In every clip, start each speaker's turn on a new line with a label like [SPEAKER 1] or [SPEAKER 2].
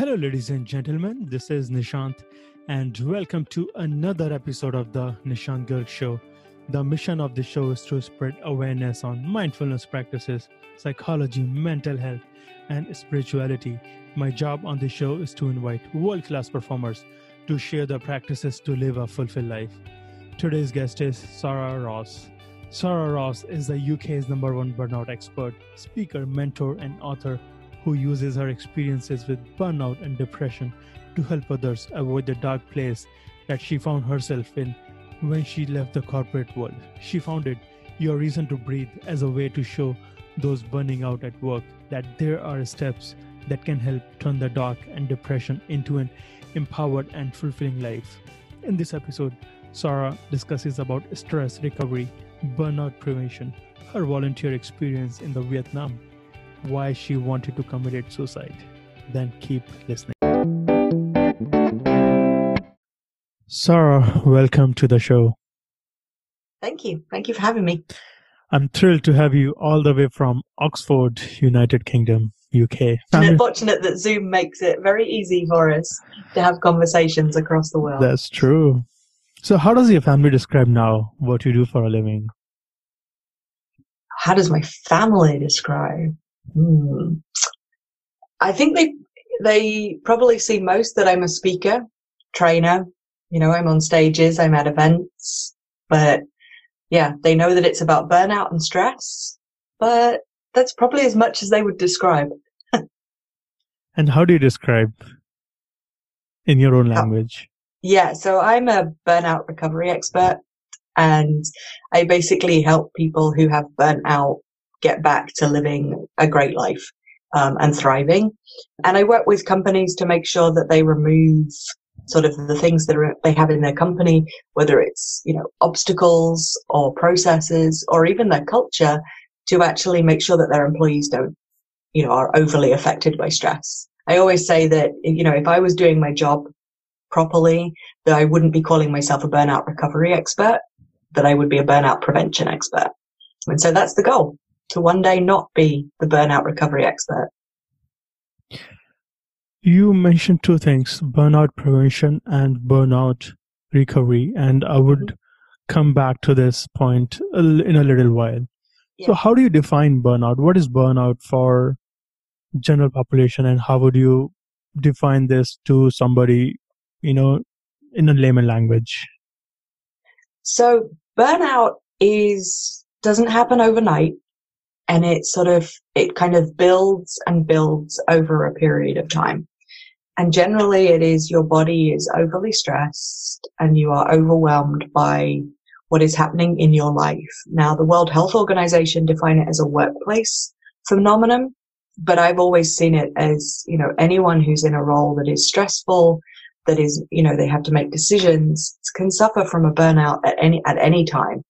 [SPEAKER 1] Hello, ladies and gentlemen. This is Nishant, and welcome to another episode of the Nishant Garg Show. The mission of the show is to spread awareness on mindfulness practices, psychology, mental health, and spirituality. My job on the show is to invite world class performers to share their practices to live a fulfilled life. Today's guest is Sarah Ross. Sarah Ross is the UK's number one burnout expert, speaker, mentor, and author who uses her experiences with burnout and depression to help others avoid the dark place that she found herself in when she left the corporate world. She founded Your Reason to Breathe as a way to show those burning out at work that there are steps that can help turn the dark and depression into an empowered and fulfilling life. In this episode, Sarah discusses about stress recovery, burnout prevention, her volunteer experience in the Vietnam, why she wanted to commit suicide. Then keep listening. Sarah, welcome to the show.
[SPEAKER 2] Thank you. Thank you for having me.
[SPEAKER 1] I'm thrilled to have you all the way from Oxford, United Kingdom, UK.
[SPEAKER 2] I'm fortunate that Zoom makes it very easy for us to have conversations across the world.
[SPEAKER 1] That's true. So, how does your family describe now what you do for a living?
[SPEAKER 2] How does my family describe? Hmm. I think they they probably see most that I'm a speaker, trainer. You know, I'm on stages, I'm at events, but yeah, they know that it's about burnout and stress, but that's probably as much as they would describe.
[SPEAKER 1] and how do you describe in your own language?
[SPEAKER 2] Yeah, so I'm a burnout recovery expert and I basically help people who have burnt out get back to living a great life um, and thriving. And I work with companies to make sure that they remove sort of the things that are, they have in their company, whether it's, you know, obstacles or processes or even their culture to actually make sure that their employees don't, you know, are overly affected by stress. I always say that, you know, if I was doing my job properly, that I wouldn't be calling myself a burnout recovery expert, that I would be a burnout prevention expert. And so that's the goal to one day not be the burnout recovery expert.
[SPEAKER 1] You mentioned two things burnout prevention and burnout recovery. And I would mm-hmm. come back to this point in a little while. Yeah. So, how do you define burnout? What is burnout for general population, and how would you define this to somebody, you know, in a layman language?
[SPEAKER 2] So, burnout is doesn't happen overnight and it sort of it kind of builds and builds over a period of time. And generally it is your body is overly stressed and you are overwhelmed by what is happening in your life. Now the world health organization define it as a workplace phenomenon but i've always seen it as you know anyone who's in a role that is stressful that is you know they have to make decisions can suffer from a burnout at any at any time.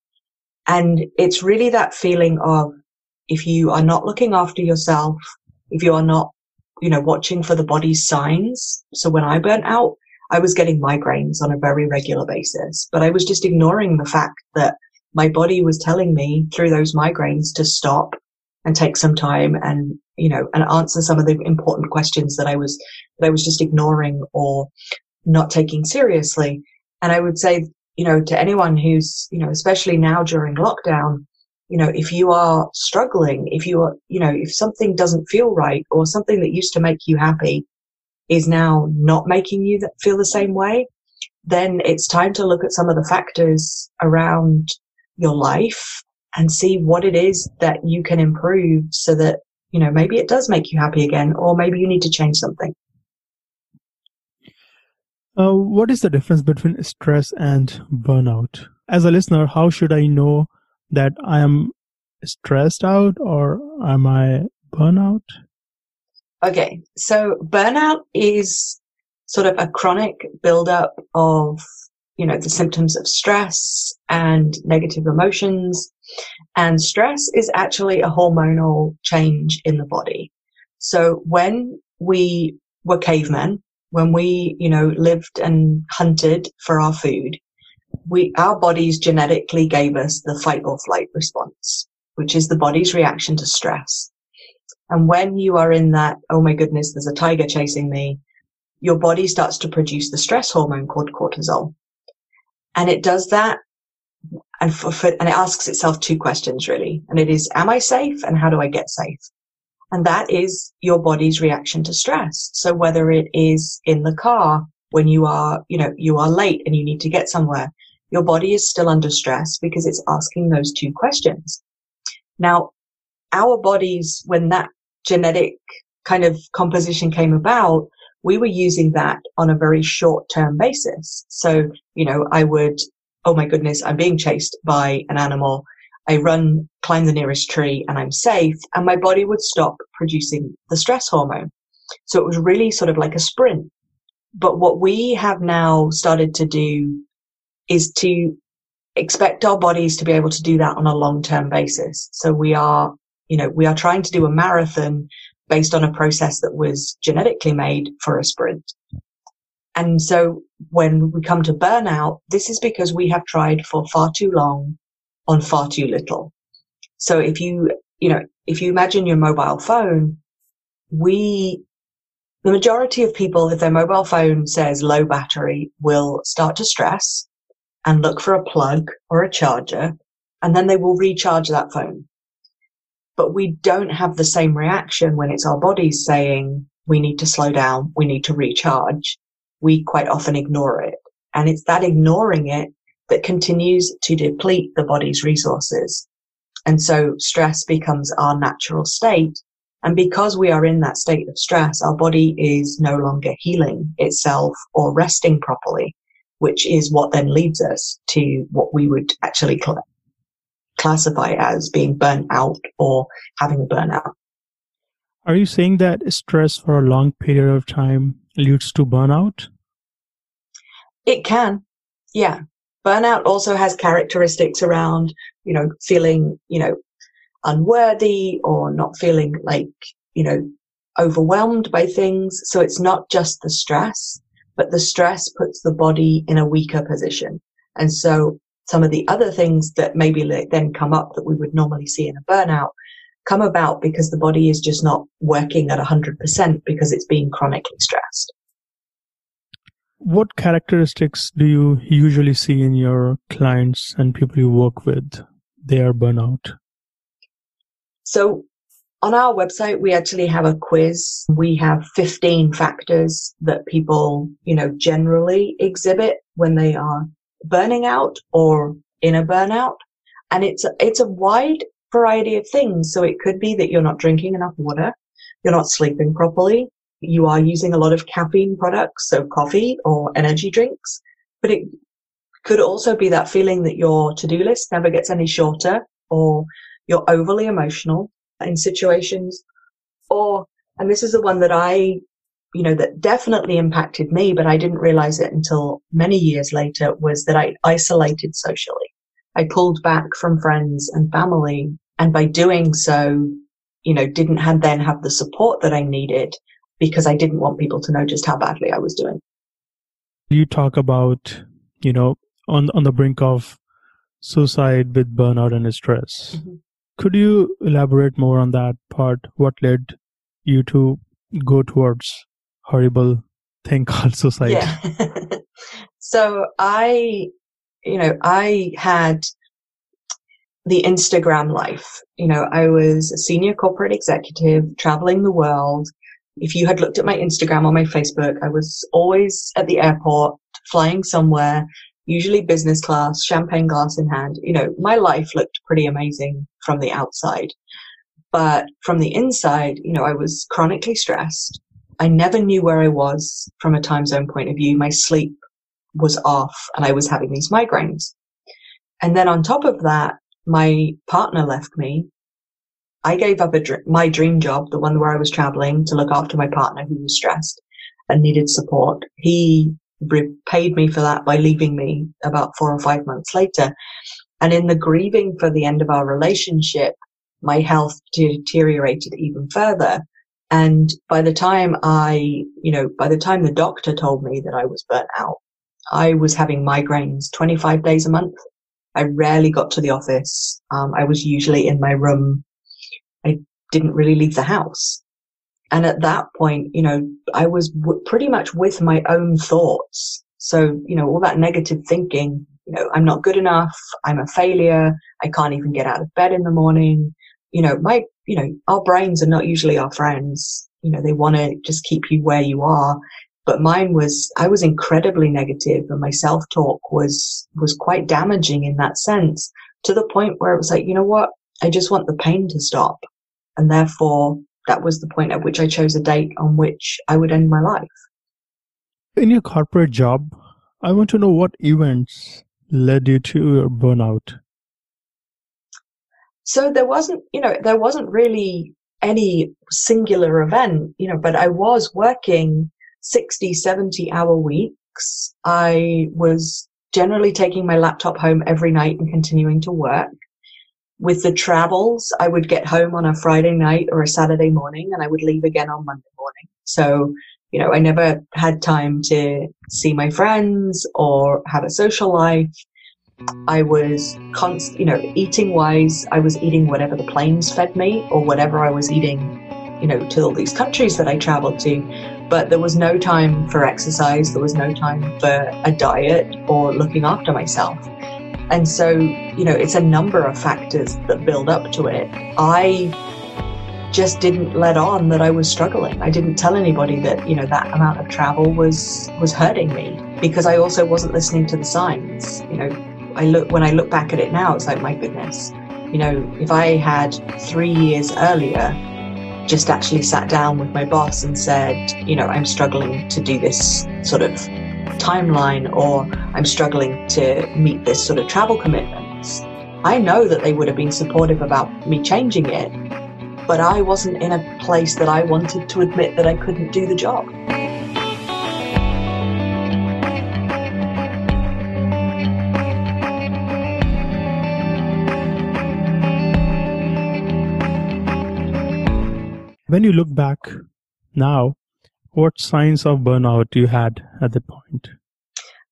[SPEAKER 2] And it's really that feeling of if you are not looking after yourself, if you are not, you know, watching for the body's signs. So when I burnt out, I was getting migraines on a very regular basis, but I was just ignoring the fact that my body was telling me through those migraines to stop and take some time and, you know, and answer some of the important questions that I was, that I was just ignoring or not taking seriously. And I would say, you know, to anyone who's, you know, especially now during lockdown, you know, if you are struggling, if you are, you know, if something doesn't feel right or something that used to make you happy is now not making you feel the same way, then it's time to look at some of the factors around your life and see what it is that you can improve so that, you know, maybe it does make you happy again, or maybe you need to change something.
[SPEAKER 1] Uh, what is the difference between stress and burnout? As a listener, how should I know that I am stressed out or am I burnout?
[SPEAKER 2] Okay, so burnout is sort of a chronic buildup of, you know, the symptoms of stress and negative emotions. And stress is actually a hormonal change in the body. So when we were cavemen, when we, you know, lived and hunted for our food, we, our bodies genetically gave us the fight or flight response, which is the body's reaction to stress. And when you are in that, oh my goodness, there's a tiger chasing me, your body starts to produce the stress hormone called cortisol. And it does that and, for, for, and it asks itself two questions really. And it is, am I safe? And how do I get safe? And that is your body's reaction to stress. So whether it is in the car when you are, you know, you are late and you need to get somewhere, your body is still under stress because it's asking those two questions. Now, our bodies, when that genetic kind of composition came about, we were using that on a very short term basis. So, you know, I would, oh my goodness, I'm being chased by an animal. I run, climb the nearest tree and I'm safe and my body would stop producing the stress hormone. So it was really sort of like a sprint. But what we have now started to do is to expect our bodies to be able to do that on a long term basis. So we are, you know, we are trying to do a marathon based on a process that was genetically made for a sprint. And so when we come to burnout, this is because we have tried for far too long on far too little. So if you, you know, if you imagine your mobile phone, we, the majority of people, if their mobile phone says low battery, will start to stress and look for a plug or a charger, and then they will recharge that phone. But we don't have the same reaction when it's our bodies saying, we need to slow down, we need to recharge. We quite often ignore it. And it's that ignoring it that continues to deplete the body's resources. And so stress becomes our natural state. And because we are in that state of stress, our body is no longer healing itself or resting properly which is what then leads us to what we would actually cl- classify as being burnt out or having a burnout.
[SPEAKER 1] Are you saying that stress for a long period of time leads to burnout?
[SPEAKER 2] It can, yeah. Burnout also has characteristics around, you know, feeling, you know, unworthy or not feeling like, you know, overwhelmed by things. So it's not just the stress but the stress puts the body in a weaker position. And so some of the other things that maybe then come up that we would normally see in a burnout come about because the body is just not working at 100% because it's being chronically stressed.
[SPEAKER 1] What characteristics do you usually see in your clients and people you work with? They are burnout.
[SPEAKER 2] So on our website, we actually have a quiz. We have 15 factors that people, you know, generally exhibit when they are burning out or in a burnout. And it's, it's a wide variety of things. So it could be that you're not drinking enough water. You're not sleeping properly. You are using a lot of caffeine products, so coffee or energy drinks, but it could also be that feeling that your to-do list never gets any shorter or you're overly emotional in situations or, and this is the one that I, you know, that definitely impacted me, but I didn't realize it until many years later was that I isolated socially. I pulled back from friends and family. And by doing so, you know, didn't have then have the support that I needed because I didn't want people to know just how badly I was doing.
[SPEAKER 1] You talk about, you know, on on the brink of suicide with burnout and stress. Mm-hmm. Could you elaborate more on that part? What led you to go towards horrible thing called suicide?
[SPEAKER 2] Yeah. so I, you know, I had the Instagram life. You know, I was a senior corporate executive traveling the world. If you had looked at my Instagram or my Facebook, I was always at the airport, flying somewhere, usually business class, champagne glass in hand. You know, my life looked pretty amazing from the outside. But from the inside, you know, I was chronically stressed. I never knew where I was from a time zone point of view. My sleep was off and I was having these migraines. And then on top of that, my partner left me. I gave up dr- my dream job, the one where I was traveling to look after my partner who was stressed and needed support. He repaid me for that by leaving me about four or five months later. And in the grieving for the end of our relationship, my health deteriorated even further. And by the time I, you know, by the time the doctor told me that I was burnt out, I was having migraines 25 days a month. I rarely got to the office. Um, I was usually in my room. I didn't really leave the house. And at that point, you know, I was w- pretty much with my own thoughts. So, you know, all that negative thinking, you know, I'm not good enough. I'm a failure. I can't even get out of bed in the morning. You know, my, you know, our brains are not usually our friends. You know, they want to just keep you where you are. But mine was, I was incredibly negative and my self talk was, was quite damaging in that sense to the point where it was like, you know what? I just want the pain to stop. And therefore, that was the point at which I chose a date on which I would end my life.
[SPEAKER 1] In your corporate job, I want to know what events led you to your burnout.
[SPEAKER 2] So there wasn't, you know, there wasn't really any singular event, you know, but I was working 60, 70 hour weeks. I was generally taking my laptop home every night and continuing to work with the travels, I would get home on a Friday night or a Saturday morning and I would leave again on Monday morning. So, you know, I never had time to see my friends or have a social life. I was const, you know, eating wise, I was eating whatever the planes fed me or whatever I was eating, you know, to all these countries that I traveled to. But there was no time for exercise. There was no time for a diet or looking after myself. And so, you know, it's a number of factors that build up to it. I just didn't let on that I was struggling. I didn't tell anybody that, you know, that amount of travel was was hurting me because I also wasn't listening to the signs. You know, I look when I look back at it now, it's like my goodness. You know, if I had 3 years earlier just actually sat down with my boss and said, you know, I'm struggling to do this sort of timeline or I'm struggling to meet this sort of travel commitments. I know that they would have been supportive about me changing it, but I wasn't in a place that I wanted to admit that I couldn't do the job.
[SPEAKER 1] When you look back now, what signs of burnout you had at that point?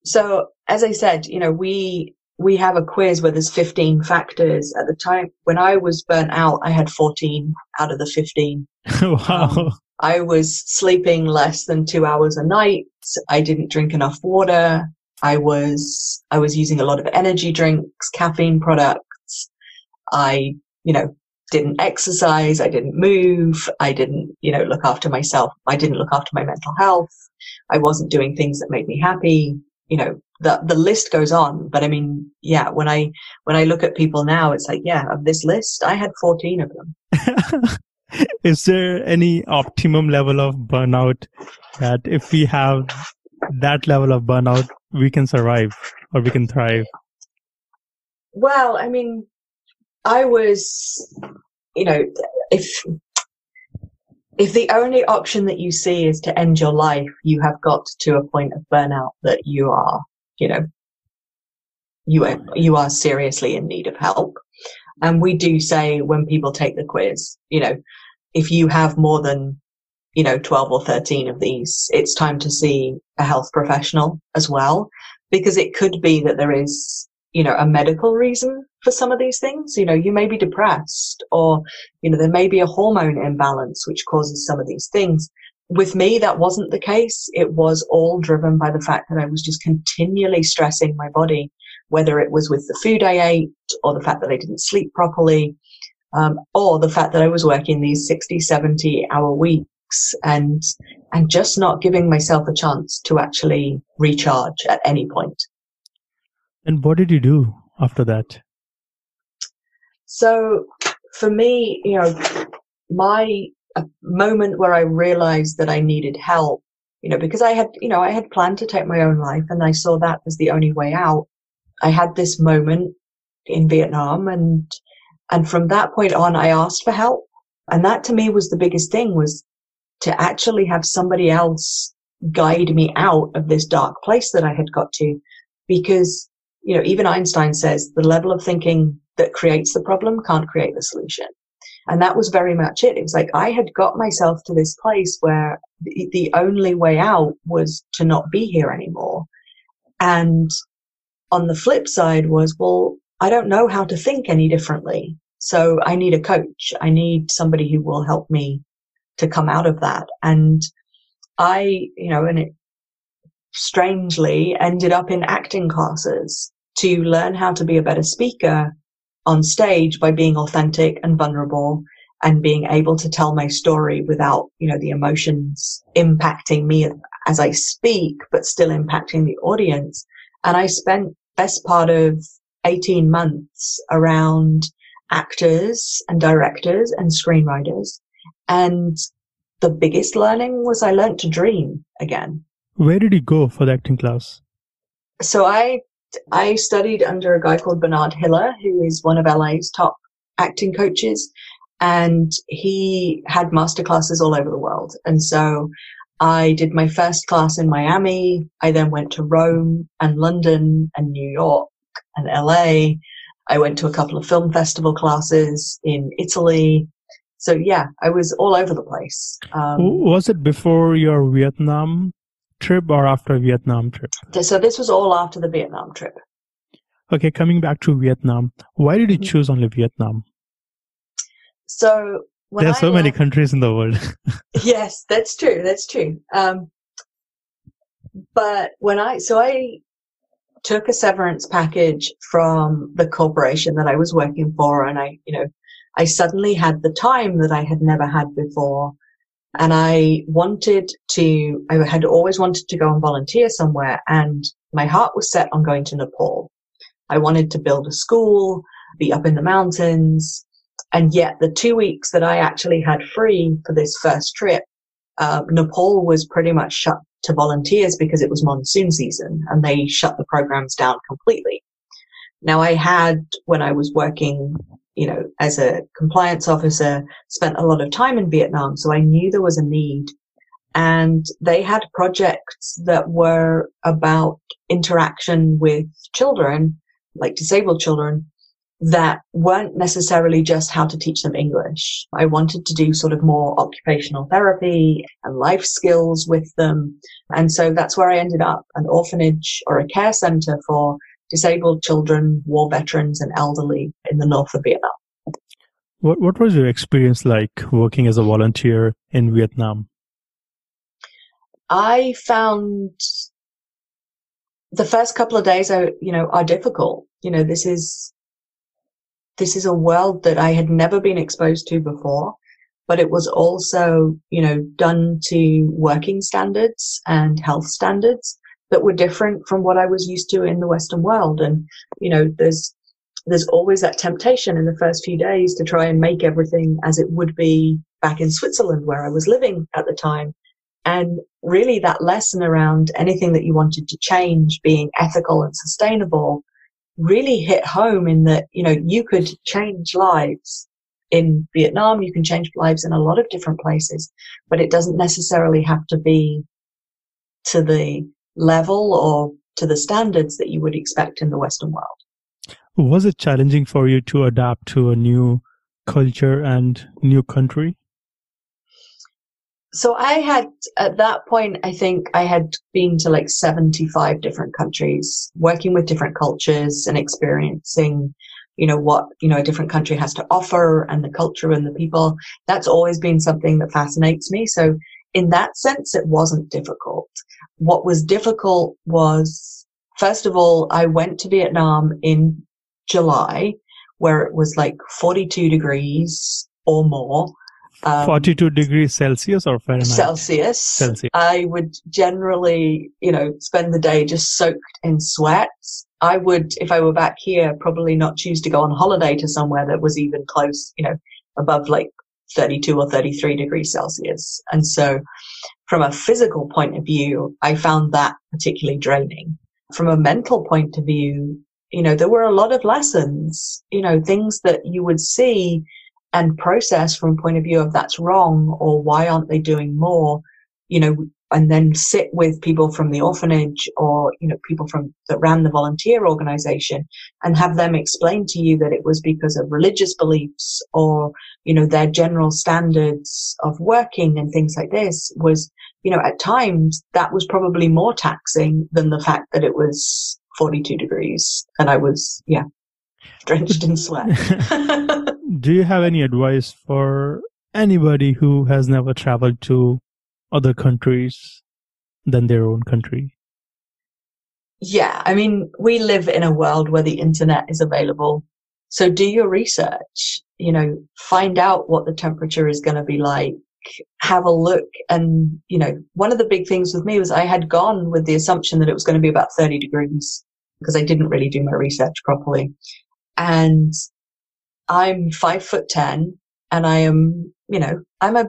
[SPEAKER 2] So, as I said, you know, we we have a quiz where there's 15 factors. At the time when I was burnt out, I had 14 out of the 15.
[SPEAKER 1] wow.
[SPEAKER 2] Um, I was sleeping less than two hours a night. I didn't drink enough water. I was I was using a lot of energy drinks, caffeine products. I, you know, didn't exercise, I didn't move, I didn't, you know, look after myself. I didn't look after my mental health. I wasn't doing things that made me happy. You know, the the list goes on. But I mean, yeah, when I when I look at people now, it's like, yeah, of this list, I had 14 of them.
[SPEAKER 1] Is there any optimum level of burnout that if we have that level of burnout, we can survive or we can thrive?
[SPEAKER 2] Well, I mean, I was, you know, if if the only option that you see is to end your life, you have got to a point of burnout that you are, you know, you are, you are seriously in need of help. And we do say when people take the quiz, you know, if you have more than, you know, 12 or 13 of these, it's time to see a health professional as well, because it could be that there is you know, a medical reason for some of these things. You know, you may be depressed or, you know, there may be a hormone imbalance which causes some of these things. With me, that wasn't the case. It was all driven by the fact that I was just continually stressing my body, whether it was with the food I ate or the fact that I didn't sleep properly, um, or the fact that I was working these 60, 70 hour weeks and, and just not giving myself a chance to actually recharge at any point.
[SPEAKER 1] And what did you do after that?
[SPEAKER 2] So for me, you know, my moment where I realized that I needed help, you know, because I had, you know, I had planned to take my own life and I saw that as the only way out. I had this moment in Vietnam and, and from that point on, I asked for help. And that to me was the biggest thing was to actually have somebody else guide me out of this dark place that I had got to because you know, even Einstein says the level of thinking that creates the problem can't create the solution. And that was very much it. It was like I had got myself to this place where the, the only way out was to not be here anymore. And on the flip side was, well, I don't know how to think any differently. So I need a coach. I need somebody who will help me to come out of that. And I, you know, and it strangely ended up in acting classes to learn how to be a better speaker on stage by being authentic and vulnerable and being able to tell my story without, you know, the emotions impacting me as I speak, but still impacting the audience. And I spent best part of 18 months around actors and directors and screenwriters. And the biggest learning was I learned to dream again.
[SPEAKER 1] Where did you go for the acting class?
[SPEAKER 2] So I I studied under a guy called Bernard Hiller, who is one of LA's top acting coaches, and he had master classes all over the world. And so I did my first class in Miami. I then went to Rome and London and New York and LA. I went to a couple of film festival classes in Italy. So yeah, I was all over the place.
[SPEAKER 1] Um, was it before your Vietnam trip or after Vietnam trip?
[SPEAKER 2] So this was all after the Vietnam trip.
[SPEAKER 1] Okay, coming back to Vietnam, why did you mm-hmm. choose only Vietnam?
[SPEAKER 2] So
[SPEAKER 1] there are I so many countries in the world.
[SPEAKER 2] yes, that's true. That's true. Um, but when I so I took a severance package from the corporation that I was working for, and I, you know, I suddenly had the time that I had never had before. And I wanted to, I had always wanted to go and volunteer somewhere and my heart was set on going to Nepal. I wanted to build a school, be up in the mountains. And yet the two weeks that I actually had free for this first trip, uh, Nepal was pretty much shut to volunteers because it was monsoon season and they shut the programs down completely. Now I had, when I was working, you know, as a compliance officer, spent a lot of time in Vietnam. So I knew there was a need and they had projects that were about interaction with children, like disabled children that weren't necessarily just how to teach them English. I wanted to do sort of more occupational therapy and life skills with them. And so that's where I ended up an orphanage or a care center for disabled children, war veterans and elderly in the north of Vietnam.
[SPEAKER 1] What, what was your experience like working as a volunteer in Vietnam?
[SPEAKER 2] I found the first couple of days are, you know, are difficult. You know, this is this is a world that I had never been exposed to before, but it was also, you know, done to working standards and health standards that were different from what I was used to in the Western world. And, you know, there's, there's always that temptation in the first few days to try and make everything as it would be back in Switzerland where I was living at the time. And really that lesson around anything that you wanted to change being ethical and sustainable really hit home in that, you know, you could change lives in Vietnam. You can change lives in a lot of different places, but it doesn't necessarily have to be to the level or to the standards that you would expect in the Western world.
[SPEAKER 1] Was it challenging for you to adapt to a new culture and new country?
[SPEAKER 2] so I had at that point, I think I had been to like 75 different countries, working with different cultures and experiencing, you know, what, you know, a different country has to offer and the culture and the people. That's always been something that fascinates me. So in that sense, it wasn't difficult. What was difficult was, first of all, I went to Vietnam in July where it was like 42 degrees or more
[SPEAKER 1] um, 42 degrees Celsius or Fahrenheit?
[SPEAKER 2] Celsius. Celsius. I would generally, you know, spend the day just soaked in sweat. I would, if I were back here, probably not choose to go on holiday to somewhere that was even close, you know, above like 32 or 33 degrees Celsius. And so from a physical point of view, I found that particularly draining. From a mental point of view, you know, there were a lot of lessons, you know, things that you would see and process from a point of view of that's wrong or why aren't they doing more, you know, and then sit with people from the orphanage or, you know, people from that ran the volunteer organization and have them explain to you that it was because of religious beliefs or, you know, their general standards of working and things like this was, you know, at times that was probably more taxing than the fact that it was 42 degrees and I was, yeah, drenched in sweat.
[SPEAKER 1] do you have any advice for anybody who has never traveled to other countries than their own country?
[SPEAKER 2] Yeah, I mean, we live in a world where the internet is available. So do your research, you know, find out what the temperature is going to be like, have a look. And, you know, one of the big things with me was I had gone with the assumption that it was going to be about 30 degrees because I didn't really do my research properly. And I'm five foot 10 and I am, you know, I'm a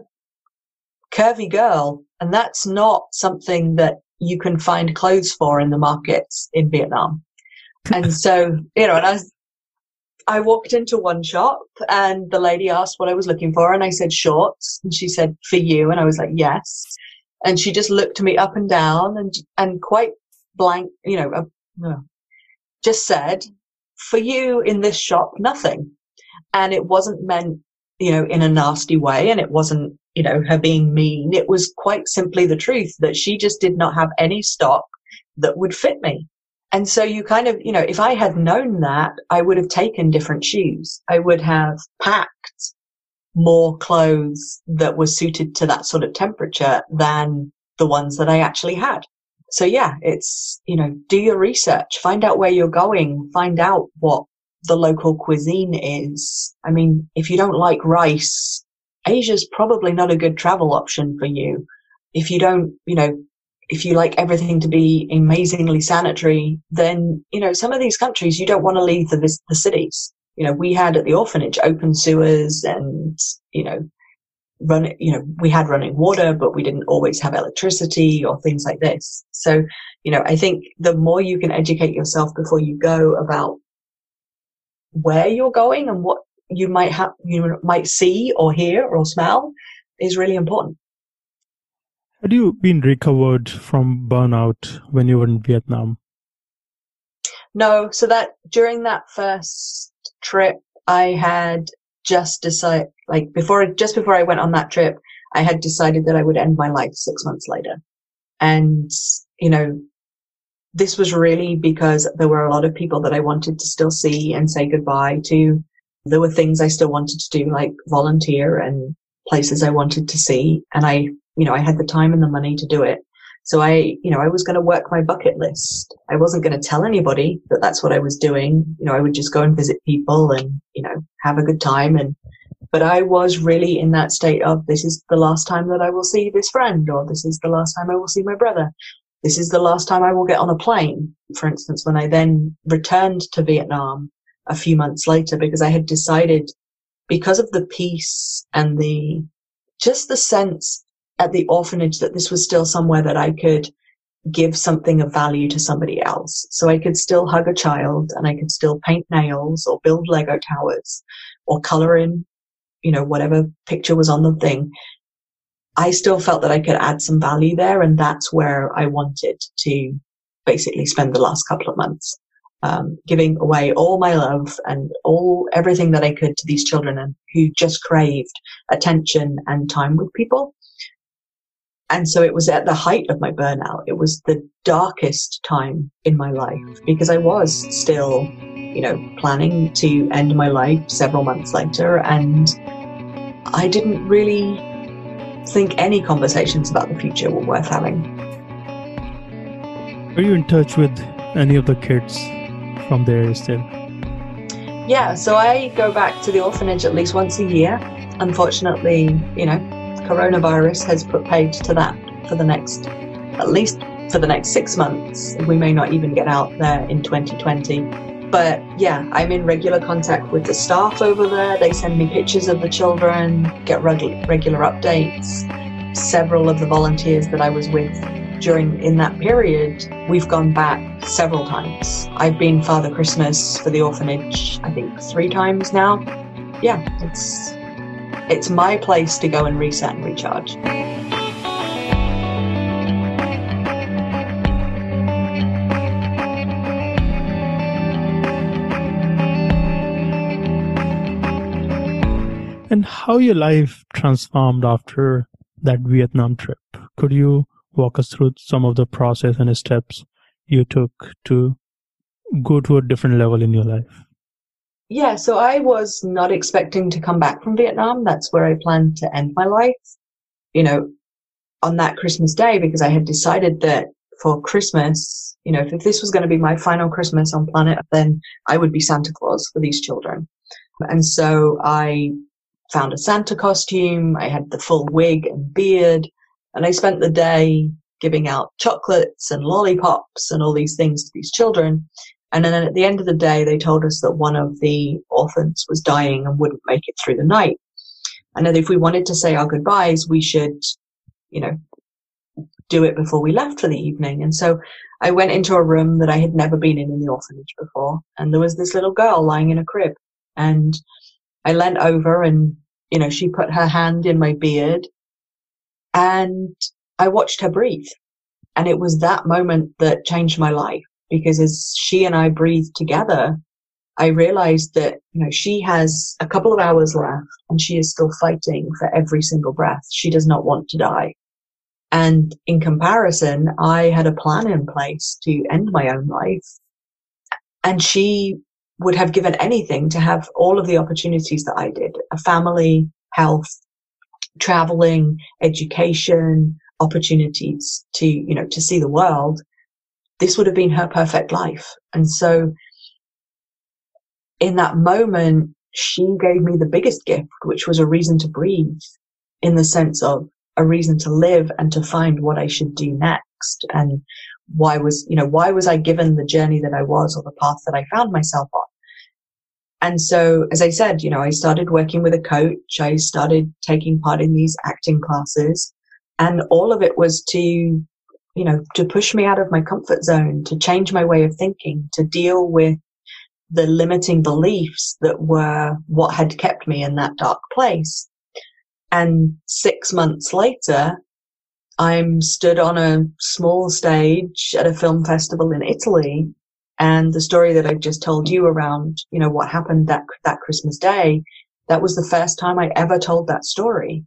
[SPEAKER 2] curvy girl and that's not something that you can find clothes for in the markets in Vietnam. And so, you know, and I was, I walked into one shop and the lady asked what I was looking for and I said shorts. And she said for you. And I was like yes. And she just looked me up and down and and quite blank you know uh, just said for you in this shop nothing. And it wasn't meant you know in a nasty way and it wasn't you know, her being mean. It was quite simply the truth that she just did not have any stock that would fit me. And so you kind of, you know, if I had known that, I would have taken different shoes. I would have packed more clothes that were suited to that sort of temperature than the ones that I actually had. So yeah, it's, you know, do your research, find out where you're going, find out what the local cuisine is. I mean, if you don't like rice, Asia's probably not a good travel option for you. If you don't, you know, if you like everything to be amazingly sanitary, then, you know, some of these countries you don't want to leave the, the cities. You know, we had at the orphanage open sewers and, you know, run, you know, we had running water, but we didn't always have electricity or things like this. So, you know, I think the more you can educate yourself before you go about where you're going and what you might have you might see or hear or smell is really important.
[SPEAKER 1] Had you been recovered from burnout when you were in Vietnam?
[SPEAKER 2] No, so that during that first trip, I had just decided, like before, just before I went on that trip, I had decided that I would end my life six months later. And, you know, this was really because there were a lot of people that I wanted to still see and say goodbye to. There were things I still wanted to do, like volunteer and places I wanted to see. And I, you know, I had the time and the money to do it. So I, you know, I was going to work my bucket list. I wasn't going to tell anybody that that's what I was doing. You know, I would just go and visit people and, you know, have a good time. And, but I was really in that state of this is the last time that I will see this friend or this is the last time I will see my brother. This is the last time I will get on a plane. For instance, when I then returned to Vietnam, a few months later because I had decided because of the peace and the just the sense at the orphanage that this was still somewhere that I could give something of value to somebody else. So I could still hug a child and I could still paint nails or build Lego towers or color in, you know, whatever picture was on the thing. I still felt that I could add some value there. And that's where I wanted to basically spend the last couple of months um, giving away all my love and all everything that I could to these children and who just craved attention and time with people. And so it was at the height of my burnout. It was the darkest time in my life because I was still, you know, planning to end my life several months later. And I didn't really think any conversations about the future were worth having.
[SPEAKER 1] Are you in touch with any of the kids from there still?
[SPEAKER 2] Yeah, so I go back to the orphanage at least once a year. Unfortunately, you know, coronavirus has put paid to that for the next, at least for the next six months. We may not even get out there in 2020. But yeah, I'm in regular contact with the staff over there. They send me pictures of the children, get regular updates. Several of the volunteers that I was with during in that period, we've gone back several times. I've been Father Christmas for the orphanage, I think three times now. Yeah, it's it's my place to go and reset and recharge.
[SPEAKER 1] And how your life transformed after that Vietnam trip? Could you walk us through some of the process and steps you took to go to a different level in your life?
[SPEAKER 2] yeah, so I was not expecting to come back from Vietnam. That's where I planned to end my life. You know, on that Christmas day, because I had decided that for Christmas, you know, if this was going to be my final Christmas on planet, then I would be Santa Claus for these children. And so I found a Santa costume. I had the full wig and beard and I spent the day giving out chocolates and lollipops and all these things to these children. And then at the end of the day, they told us that one of the orphans was dying and wouldn't make it through the night. And that if we wanted to say our goodbyes, we should, you know, do it before we left for the evening. And so I went into a room that I had never been in in the orphanage before. And there was this little girl lying in a crib. And I leant over and, you know, she put her hand in my beard and I watched her breathe. And it was that moment that changed my life because as she and I breathed together, I realized that, you know, she has a couple of hours left and she is still fighting for every single breath. She does not want to die. And in comparison, I had a plan in place to end my own life. And she would have given anything to have all of the opportunities that I did a family, health, traveling, education, opportunities to, you know, to see the world this would have been her perfect life. And so in that moment, she gave me the biggest gift, which was a reason to breathe in the sense of a reason to live and to find what I should do next. And why was, you know, why was I given the journey that I was or the path that I found myself on? And so, as I said, you know, I started working with a coach. I started taking part in these acting classes and all of it was to you know, to push me out of my comfort zone, to change my way of thinking, to deal with the limiting beliefs that were what had kept me in that dark place. And six months later, I'm stood on a small stage at a film festival in Italy. And the story that I've just told you around, you know, what happened that, that Christmas day, that was the first time I ever told that story.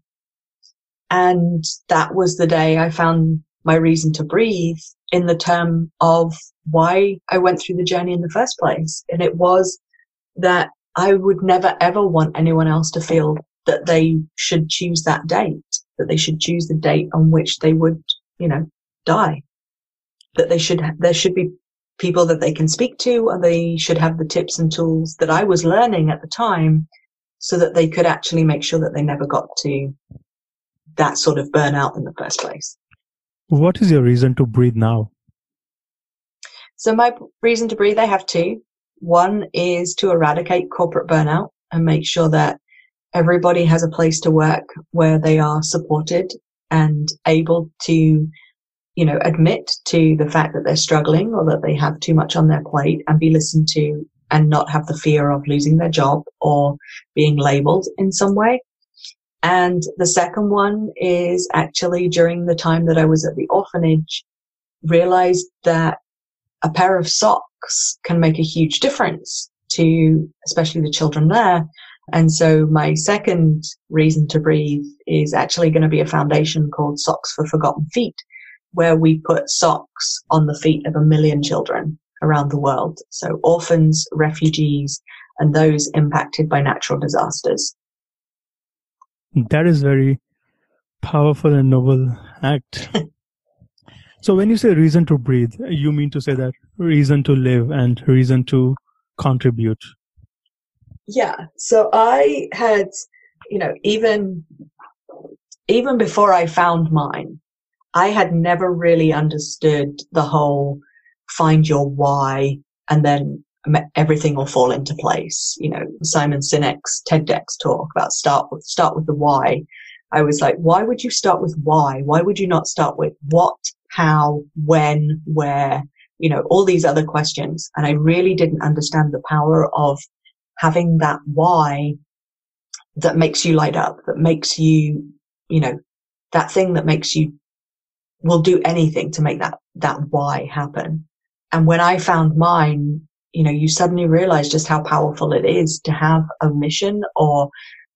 [SPEAKER 2] And that was the day I found my reason to breathe in the term of why I went through the journey in the first place. And it was that I would never ever want anyone else to feel that they should choose that date, that they should choose the date on which they would, you know, die. That they should, there should be people that they can speak to and they should have the tips and tools that I was learning at the time so that they could actually make sure that they never got to that sort of burnout in the first place.
[SPEAKER 1] What is your reason to breathe now?
[SPEAKER 2] So my reason to breathe, I have two. One is to eradicate corporate burnout and make sure that everybody has a place to work where they are supported and able to, you know, admit to the fact that they're struggling or that they have too much on their plate and be listened to and not have the fear of losing their job or being labeled in some way. And the second one is actually during the time that I was at the orphanage, realized that a pair of socks can make a huge difference to especially the children there. And so my second reason to breathe is actually going to be a foundation called Socks for Forgotten Feet, where we put socks on the feet of a million children around the world. So orphans, refugees, and those impacted by natural disasters.
[SPEAKER 1] That is very powerful and noble act. so when you say reason to breathe, you mean to say that reason to live and reason to contribute.
[SPEAKER 2] Yeah. So I had, you know, even even before I found mine, I had never really understood the whole find your why and then everything will fall into place. You know, Simon Sinek's TEDx talk about start with, start with the why. I was like, why would you start with why? Why would you not start with what, how, when, where, you know, all these other questions. And I really didn't understand the power of having that why that makes you light up, that makes you, you know, that thing that makes you will do anything to make that, that why happen. And when I found mine, you know, you suddenly realize just how powerful it is to have a mission or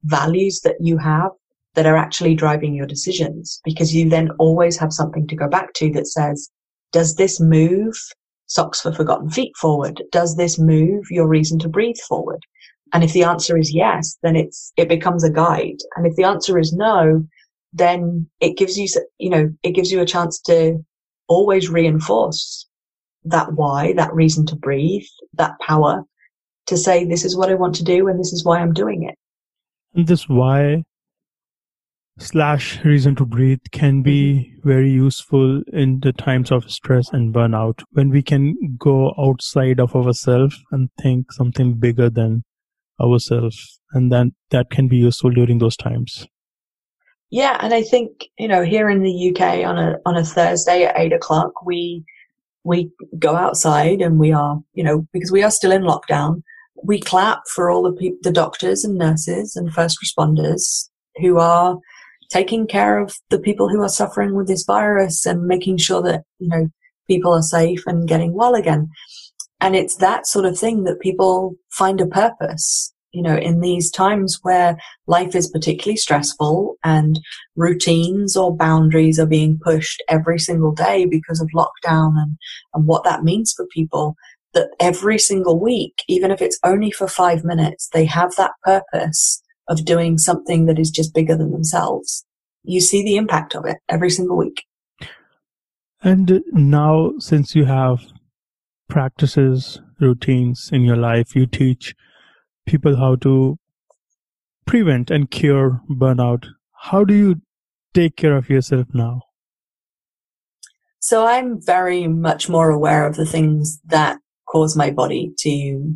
[SPEAKER 2] values that you have that are actually driving your decisions because you then always have something to go back to that says, does this move socks for forgotten feet forward? Does this move your reason to breathe forward? And if the answer is yes, then it's, it becomes a guide. And if the answer is no, then it gives you, you know, it gives you a chance to always reinforce that why, that reason to breathe, that power to say, this is what I want to do and this is why I'm doing it.
[SPEAKER 1] And this why slash reason to breathe can be mm-hmm. very useful in the times of stress and burnout when we can go outside of ourselves and think something bigger than ourselves and then that can be useful during those times
[SPEAKER 2] yeah and i think you know here in the uk on a on a thursday at eight o'clock we we go outside and we are you know because we are still in lockdown we clap for all the pe- the doctors and nurses and first responders who are taking care of the people who are suffering with this virus and making sure that, you know, people are safe and getting well again. And it's that sort of thing that people find a purpose, you know, in these times where life is particularly stressful and routines or boundaries are being pushed every single day because of lockdown and, and what that means for people. That every single week, even if it's only for five minutes, they have that purpose of doing something that is just bigger than themselves. You see the impact of it every single week.
[SPEAKER 1] And now, since you have practices, routines in your life, you teach people how to prevent and cure burnout. How do you take care of yourself now?
[SPEAKER 2] So I'm very much more aware of the things that cause my body to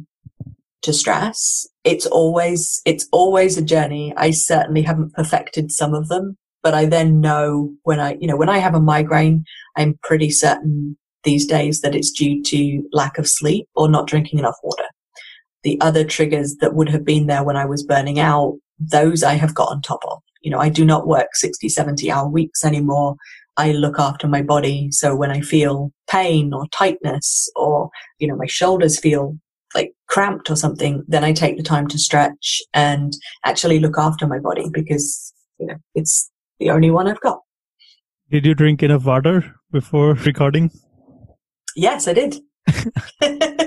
[SPEAKER 2] to stress. It's always, it's always a journey. I certainly haven't perfected some of them, but I then know when I, you know, when I have a migraine, I'm pretty certain these days that it's due to lack of sleep or not drinking enough water. The other triggers that would have been there when I was burning out, those I have got on top of. You know, I do not work 60, 70 hour weeks anymore. I look after my body. So when I feel pain or tightness or, you know, my shoulders feel like cramped or something, then I take the time to stretch and actually look after my body because, you know, it's the only one I've got.
[SPEAKER 1] Did you drink enough water before recording?
[SPEAKER 2] Yes, I did.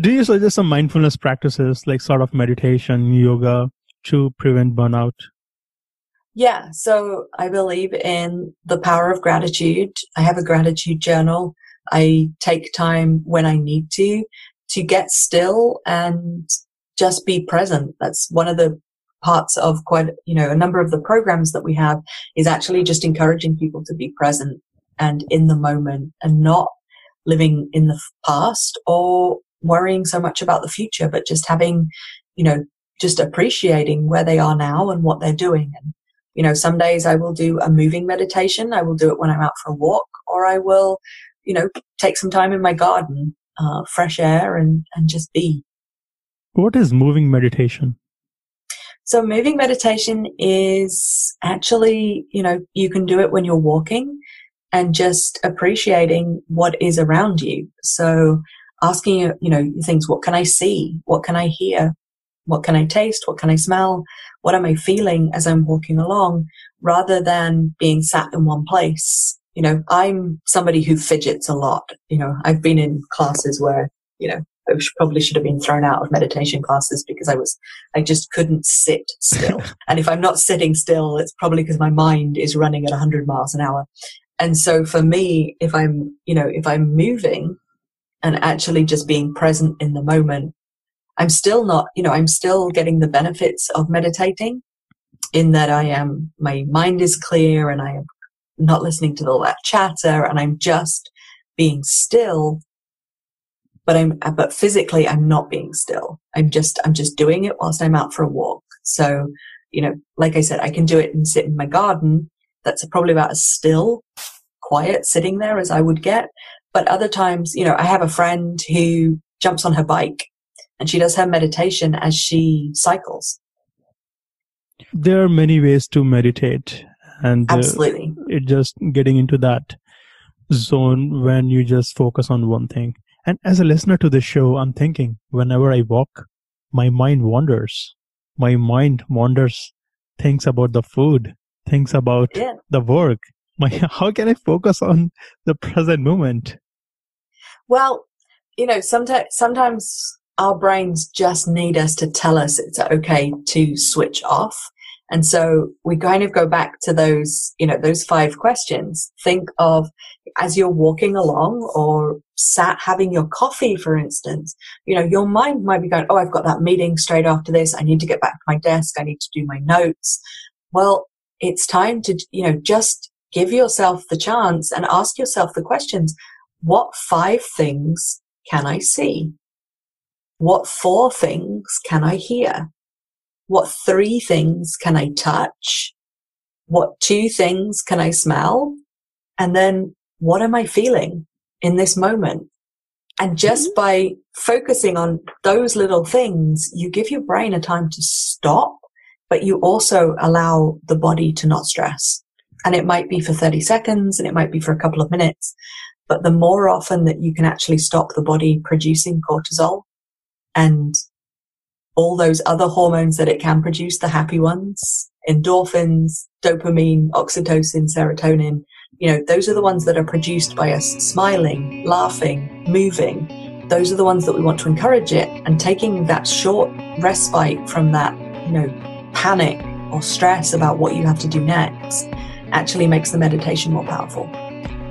[SPEAKER 1] Do you suggest some mindfulness practices like sort of meditation, yoga to prevent burnout?
[SPEAKER 2] Yeah, so I believe in the power of gratitude. I have a gratitude journal. I take time when I need to to get still and just be present. That's one of the parts of quite, you know, a number of the programs that we have is actually just encouraging people to be present and in the moment and not living in the past or worrying so much about the future, but just having, you know, just appreciating where they are now and what they're doing. And, you know, some days I will do a moving meditation. I will do it when I'm out for a walk or I will, you know, take some time in my garden uh, fresh air and, and just be.
[SPEAKER 1] What is moving meditation?
[SPEAKER 2] So moving meditation is actually, you know, you can do it when you're walking and just appreciating what is around you. So asking, you you know, things, what can I see? What can I hear? What can I taste? What can I smell? What am I feeling as I'm walking along rather than being sat in one place you know, I'm somebody who fidgets a lot. You know, I've been in classes where, you know, I probably should have been thrown out of meditation classes because I was, I just couldn't sit still. and if I'm not sitting still, it's probably because my mind is running at 100 miles an hour. And so for me, if I'm, you know, if I'm moving and actually just being present in the moment, I'm still not, you know, I'm still getting the benefits of meditating in that I am, my mind is clear and I am not listening to all that chatter and I'm just being still. But I'm, but physically I'm not being still. I'm just, I'm just doing it whilst I'm out for a walk. So, you know, like I said, I can do it and sit in my garden. That's probably about as still, quiet sitting there as I would get. But other times, you know, I have a friend who jumps on her bike and she does her meditation as she cycles.
[SPEAKER 1] There are many ways to meditate and
[SPEAKER 2] uh, absolutely.
[SPEAKER 1] uh, it just getting into that zone when you just focus on one thing. And as a listener to the show i'm thinking whenever i walk my mind wanders. My mind wanders thinks about the food thinks about yeah. the work. My how can i focus on the present moment
[SPEAKER 2] well you know sometimes sometimes our brains just need us to tell us it's okay to switch off. And so we kind of go back to those, you know, those five questions. Think of as you're walking along or sat having your coffee, for instance, you know, your mind might be going, Oh, I've got that meeting straight after this. I need to get back to my desk. I need to do my notes. Well, it's time to, you know, just give yourself the chance and ask yourself the questions. What five things can I see? What four things can I hear? What three things can I touch? What two things can I smell? And then what am I feeling in this moment? And just mm-hmm. by focusing on those little things, you give your brain a time to stop, but you also allow the body to not stress. And it might be for 30 seconds and it might be for a couple of minutes. But the more often that you can actually stop the body producing cortisol and all those other hormones that it can produce, the happy ones, endorphins, dopamine, oxytocin, serotonin, you know, those are the ones that are produced by us smiling, laughing, moving. Those are the ones that we want to encourage it and taking that short respite from that, you know, panic or stress about what you have to do next actually makes the meditation more powerful.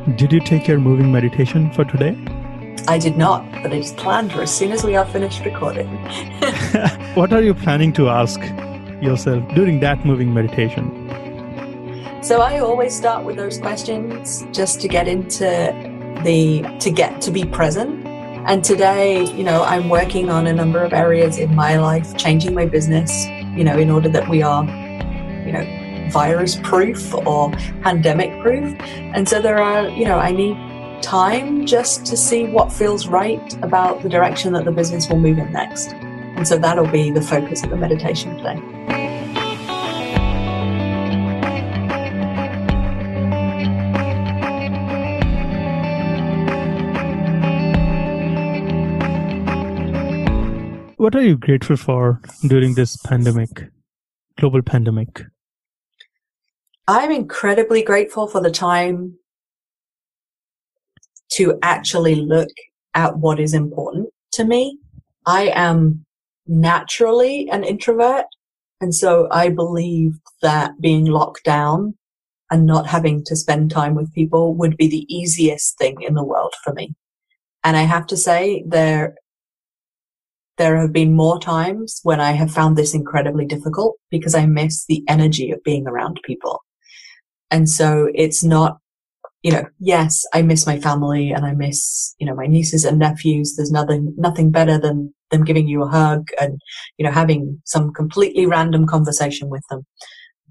[SPEAKER 1] Did you take your moving meditation for today?
[SPEAKER 2] I did not, but it's planned for as soon as we are finished recording.
[SPEAKER 1] what are you planning to ask yourself during that moving meditation?
[SPEAKER 2] So I always start with those questions just to get into the to get to be present. And today, you know, I'm working on a number of areas in my life, changing my business, you know, in order that we are, you know, virus proof or pandemic proof. And so there are, you know, I need time just to see what feels right about the direction that the business will move in next. And so that'll be the focus of the meditation today.
[SPEAKER 1] What are you grateful for during this pandemic, global pandemic?
[SPEAKER 2] I'm incredibly grateful for the time to actually look at what is important to me. I am naturally an introvert. And so I believe that being locked down and not having to spend time with people would be the easiest thing in the world for me. And I have to say there, there have been more times when I have found this incredibly difficult because I miss the energy of being around people. And so it's not, you know, yes, I miss my family and I miss, you know, my nieces and nephews. There's nothing, nothing better than them giving you a hug and, you know, having some completely random conversation with them.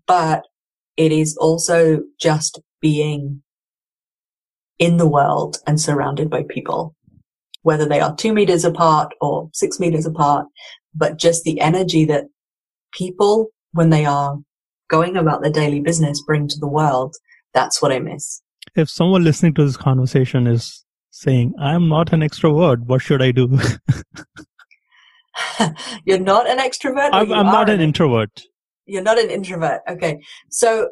[SPEAKER 2] But it is also just being in the world and surrounded by people, whether they are two meters apart or six meters apart, but just the energy that people, when they are going about their daily business bring to the world, that's what I miss.
[SPEAKER 1] If someone listening to this conversation is saying, I'm not an extrovert, what should I do?
[SPEAKER 2] You're not an extrovert?
[SPEAKER 1] I'm, I'm not an, an introvert.
[SPEAKER 2] You're not an introvert. Okay. So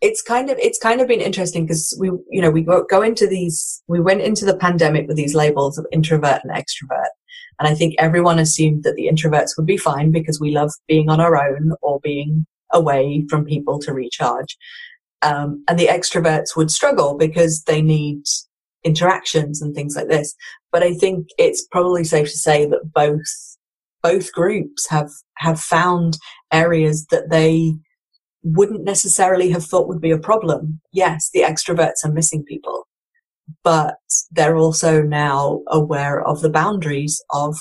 [SPEAKER 2] it's kind of it's kind of been interesting because we you know we go, go into these we went into the pandemic with these labels of introvert and extrovert and i think everyone assumed that the introverts would be fine because we love being on our own or being away from people to recharge. Um, and the extroverts would struggle because they need interactions and things like this. But I think it's probably safe to say that both both groups have have found areas that they wouldn't necessarily have thought would be a problem. Yes, the extroverts are missing people, but they're also now aware of the boundaries of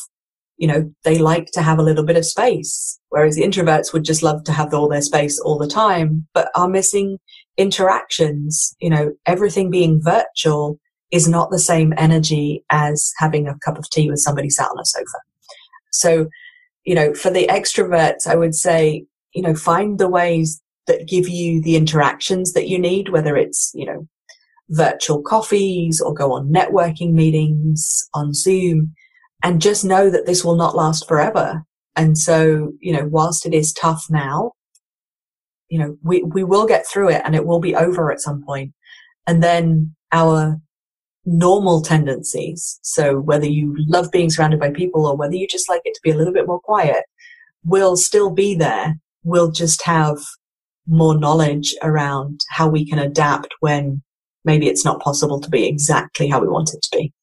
[SPEAKER 2] you know, they like to have a little bit of space, whereas the introverts would just love to have all their space all the time, but are missing interactions. You know, everything being virtual is not the same energy as having a cup of tea with somebody sat on a sofa. So, you know, for the extroverts, I would say, you know, find the ways that give you the interactions that you need, whether it's, you know, virtual coffees or go on networking meetings on Zoom and just know that this will not last forever. And so, you know, whilst it is tough now, you know, we, we will get through it and it will be over at some point. And then our normal tendencies. So whether you love being surrounded by people or whether you just like it to be a little bit more quiet will still be there. We'll just have more knowledge around how we can adapt when maybe it's not possible to be exactly how we want it to be.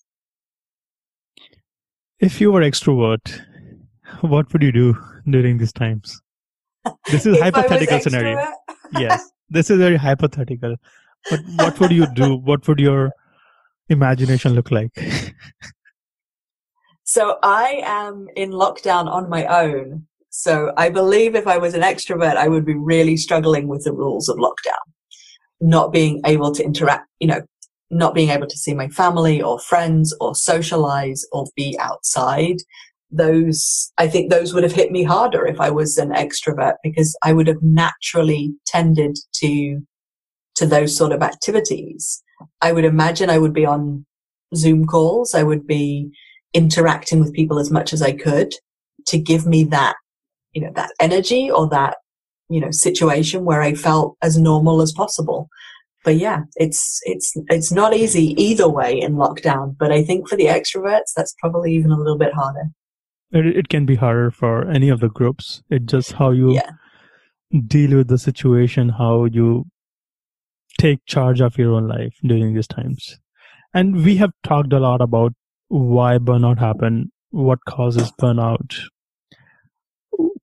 [SPEAKER 1] If you were extrovert, what would you do during these times? This is hypothetical scenario. yes, this is very hypothetical. But what would you do? What would your imagination look like?
[SPEAKER 2] so I am in lockdown on my own. So I believe if I was an extrovert, I would be really struggling with the rules of lockdown, not being able to interact, you know, not being able to see my family or friends or socialize or be outside. Those, I think those would have hit me harder if I was an extrovert because I would have naturally tended to, to those sort of activities. I would imagine I would be on Zoom calls. I would be interacting with people as much as I could to give me that, you know, that energy or that, you know, situation where I felt as normal as possible but yeah, it's it's it's not easy either way in lockdown. But I think for the extroverts, that's probably even a little bit harder.
[SPEAKER 1] It, it can be harder for any of the groups. It's just how you yeah. deal with the situation, how you take charge of your own life during these times. And we have talked a lot about why burnout happen, what causes burnout.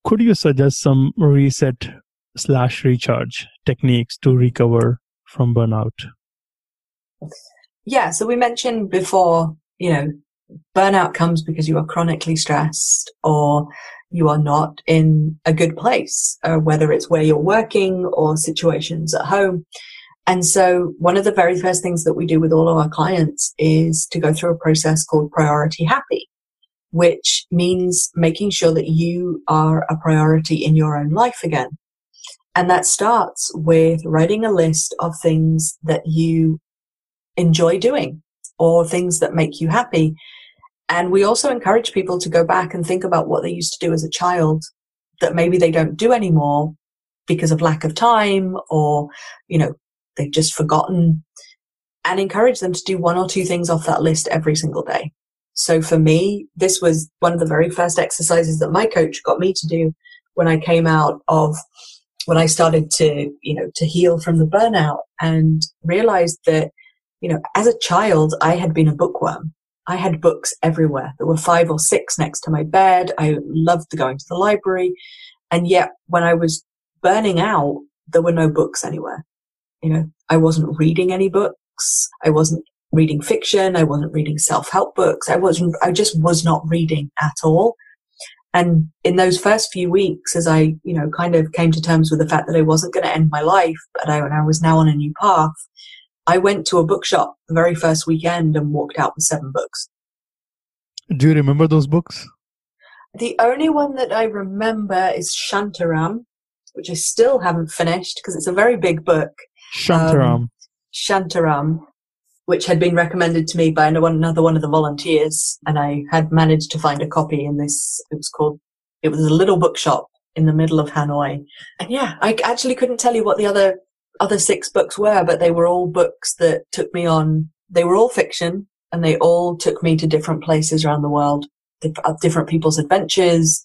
[SPEAKER 1] Could you suggest some reset slash recharge techniques to recover from burnout?
[SPEAKER 2] Yeah, so we mentioned before, you know, burnout comes because you are chronically stressed or you are not in a good place, uh, whether it's where you're working or situations at home. And so one of the very first things that we do with all of our clients is to go through a process called priority happy, which means making sure that you are a priority in your own life again. And that starts with writing a list of things that you enjoy doing or things that make you happy. And we also encourage people to go back and think about what they used to do as a child that maybe they don't do anymore because of lack of time or, you know, they've just forgotten and encourage them to do one or two things off that list every single day. So for me, this was one of the very first exercises that my coach got me to do when I came out of when I started to, you know, to heal from the burnout and realized that, you know, as a child, I had been a bookworm. I had books everywhere. There were five or six next to my bed. I loved going to the library. And yet when I was burning out, there were no books anywhere. You know, I wasn't reading any books. I wasn't reading fiction. I wasn't reading self-help books. I wasn't, I just was not reading at all. And in those first few weeks, as I, you know, kind of came to terms with the fact that I wasn't going to end my life, but I, I was now on a new path, I went to a bookshop the very first weekend and walked out with seven books.
[SPEAKER 1] Do you remember those books?
[SPEAKER 2] The only one that I remember is Shantaram, which I still haven't finished because it's a very big book.
[SPEAKER 1] Shantaram. Um,
[SPEAKER 2] Shantaram which had been recommended to me by another one of the volunteers. And I had managed to find a copy in this, it was called, it was a little bookshop in the middle of Hanoi. And yeah, I actually couldn't tell you what the other, other six books were, but they were all books that took me on, they were all fiction and they all took me to different places around the world, uh, different people's adventures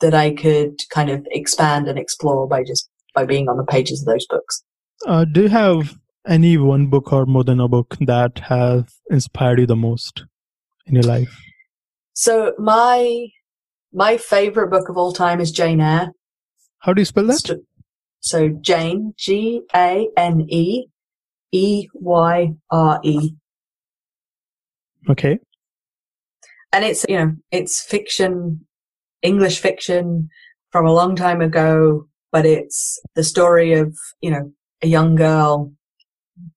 [SPEAKER 2] that I could kind of expand and explore by just, by being on the pages of those books.
[SPEAKER 1] Uh, do have any one book or more than a book that has inspired you the most in your life?
[SPEAKER 2] So my my favorite book of all time is Jane Eyre.
[SPEAKER 1] How do you spell that?
[SPEAKER 2] So Jane, G A N E E Y R E.
[SPEAKER 1] Okay.
[SPEAKER 2] And it's you know it's fiction, English fiction from a long time ago, but it's the story of you know a young girl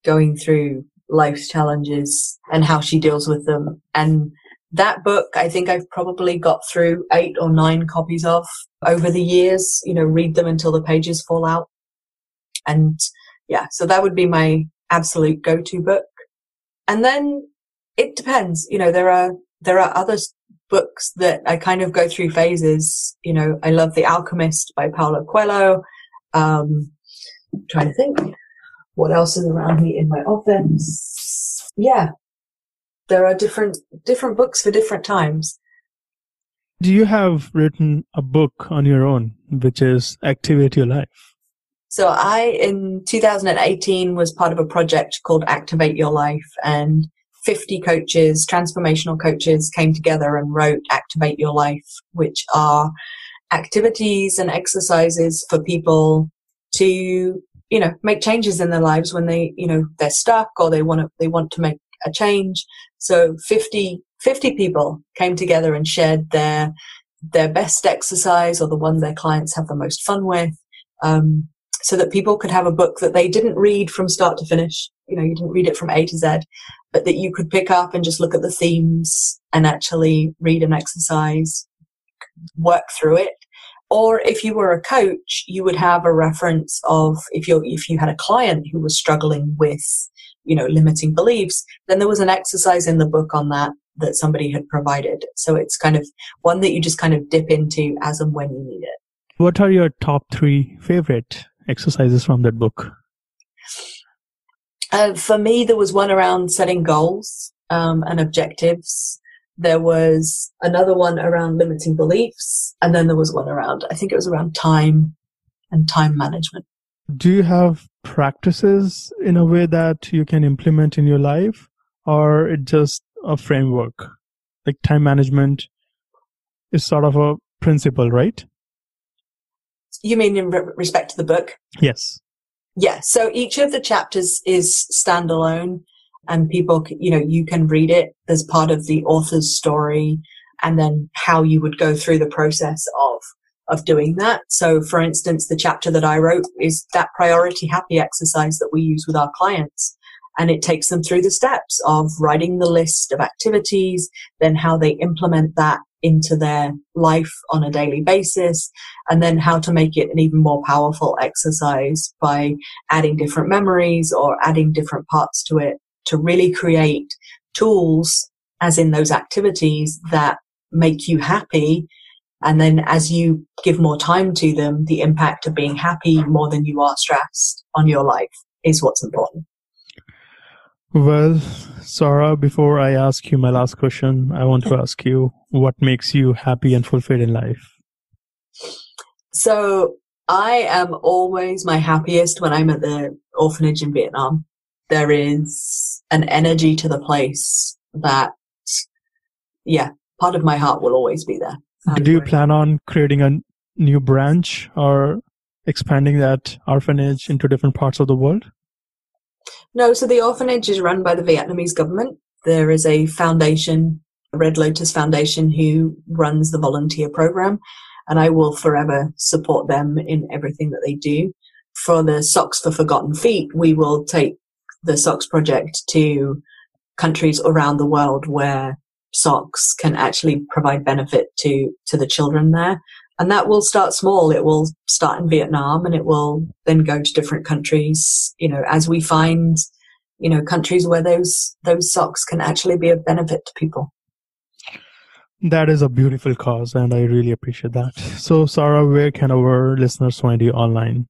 [SPEAKER 2] going through life's challenges and how she deals with them. And that book, I think I've probably got through eight or nine copies of over the years, you know, read them until the pages fall out. And yeah, so that would be my absolute go-to book. And then it depends, you know, there are, there are other books that I kind of go through phases. You know, I love The Alchemist by Paulo Coelho. Um, I'm trying to think what else is around me in my office. Yeah. there are different different books for different times.
[SPEAKER 1] Do you have written a book on your own, which is Activate Your Life?
[SPEAKER 2] So I, in 2018, was part of a project called Activate Your Life and 50 coaches, transformational coaches came together and wrote Activate Your Life, which are activities and exercises for people to, you know, make changes in their lives when they, you know, they're stuck or they want to, they want to make a change. So 50, 50 people came together and shared their, their best exercise or the one their clients have the most fun with. Um, so that people could have a book that they didn't read from start to finish. You know, you didn't read it from A to Z, but that you could pick up and just look at the themes and actually read an exercise, work through it. Or if you were a coach, you would have a reference of if you if you had a client who was struggling with, you know, limiting beliefs, then there was an exercise in the book on that that somebody had provided. So it's kind of one that you just kind of dip into as and when you need it.
[SPEAKER 1] What are your top three favorite exercises from that book?
[SPEAKER 2] Uh, for me, there was one around setting goals um, and objectives. There was another one around limiting beliefs. And then there was one around, I think it was around time and time management.
[SPEAKER 1] Do you have practices in a way that you can implement in your life or it just a framework? Like time management is sort of a principle, right?
[SPEAKER 2] You mean in re- respect to the book?
[SPEAKER 1] Yes.
[SPEAKER 2] Yeah. So each of the chapters is standalone and people, you know, you can read it as part of the author's story and then how you would go through the process of of doing that. So for instance, the chapter that I wrote is that priority happy exercise that we use with our clients. And it takes them through the steps of writing the list of activities, then how they implement that into their life on a daily basis and then how to make it an even more powerful exercise by adding different memories or adding different parts to it to really create tools as in those activities that make you happy and then as you give more time to them the impact of being happy more than you are stressed on your life is what's important
[SPEAKER 1] well, Sarah, before I ask you my last question, I want to ask you what makes you happy and fulfilled in life?
[SPEAKER 2] So, I am always my happiest when I'm at the orphanage in Vietnam. There is an energy to the place that, yeah, part of my heart will always be there.
[SPEAKER 1] Do you plan on creating a new branch or expanding that orphanage into different parts of the world?
[SPEAKER 2] No, so the orphanage is run by the Vietnamese government. There is a foundation, Red Lotus Foundation, who runs the volunteer program, and I will forever support them in everything that they do. For the Socks for Forgotten Feet, we will take the Socks project to countries around the world where socks can actually provide benefit to to the children there and that will start small. It will start in Vietnam and it will then go to different countries, you know, as we find, you know, countries where those, those socks can actually be of benefit to people.
[SPEAKER 1] That is a beautiful cause and I really appreciate that. So Sarah, where can our listeners find you online?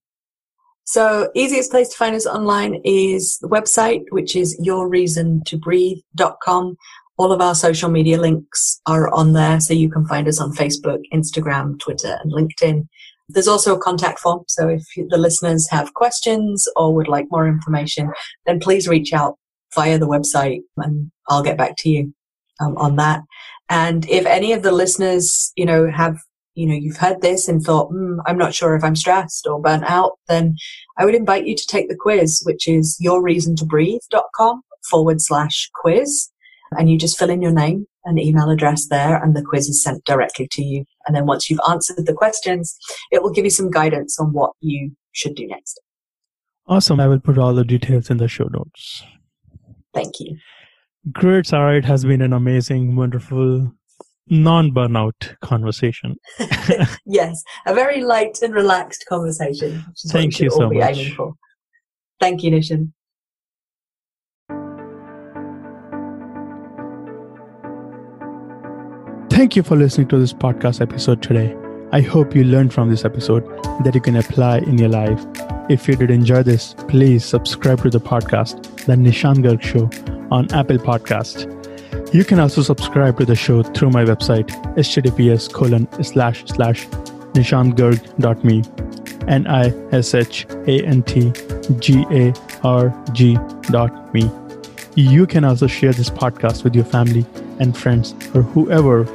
[SPEAKER 2] So easiest place to find us online is the website, which is yourreasontobreathe.com all of our social media links are on there, so you can find us on Facebook, Instagram, Twitter, and LinkedIn. There's also a contact form, so if the listeners have questions or would like more information, then please reach out via the website and I'll get back to you um, on that. And if any of the listeners, you know, have, you know, you've heard this and thought, mm, I'm not sure if I'm stressed or burnt out, then I would invite you to take the quiz, which is yourreasontobreathe.com forward slash quiz and you just fill in your name and email address there and the quiz is sent directly to you. And then once you've answered the questions, it will give you some guidance on what you should do next.
[SPEAKER 1] Awesome. I will put all the details in the show notes.
[SPEAKER 2] Thank you.
[SPEAKER 1] Great, Sarah. It has been an amazing, wonderful, non burnout conversation.
[SPEAKER 2] yes, a very light and relaxed conversation.
[SPEAKER 1] Thank you so much.
[SPEAKER 2] Thank you, Nishant.
[SPEAKER 1] Thank you for listening to this podcast episode today. I hope you learned from this episode that you can apply in your life. If you did enjoy this, please subscribe to the podcast, The Nishant Garg Show, on Apple Podcast. You can also subscribe to the show through my website, https colon slash slash nishantgarg.me, N-I-S-H-A-N-T-G-A-R-G dot me. You can also share this podcast with your family and friends or whoever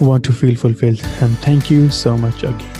[SPEAKER 1] want to feel fulfilled. And thank you so much again.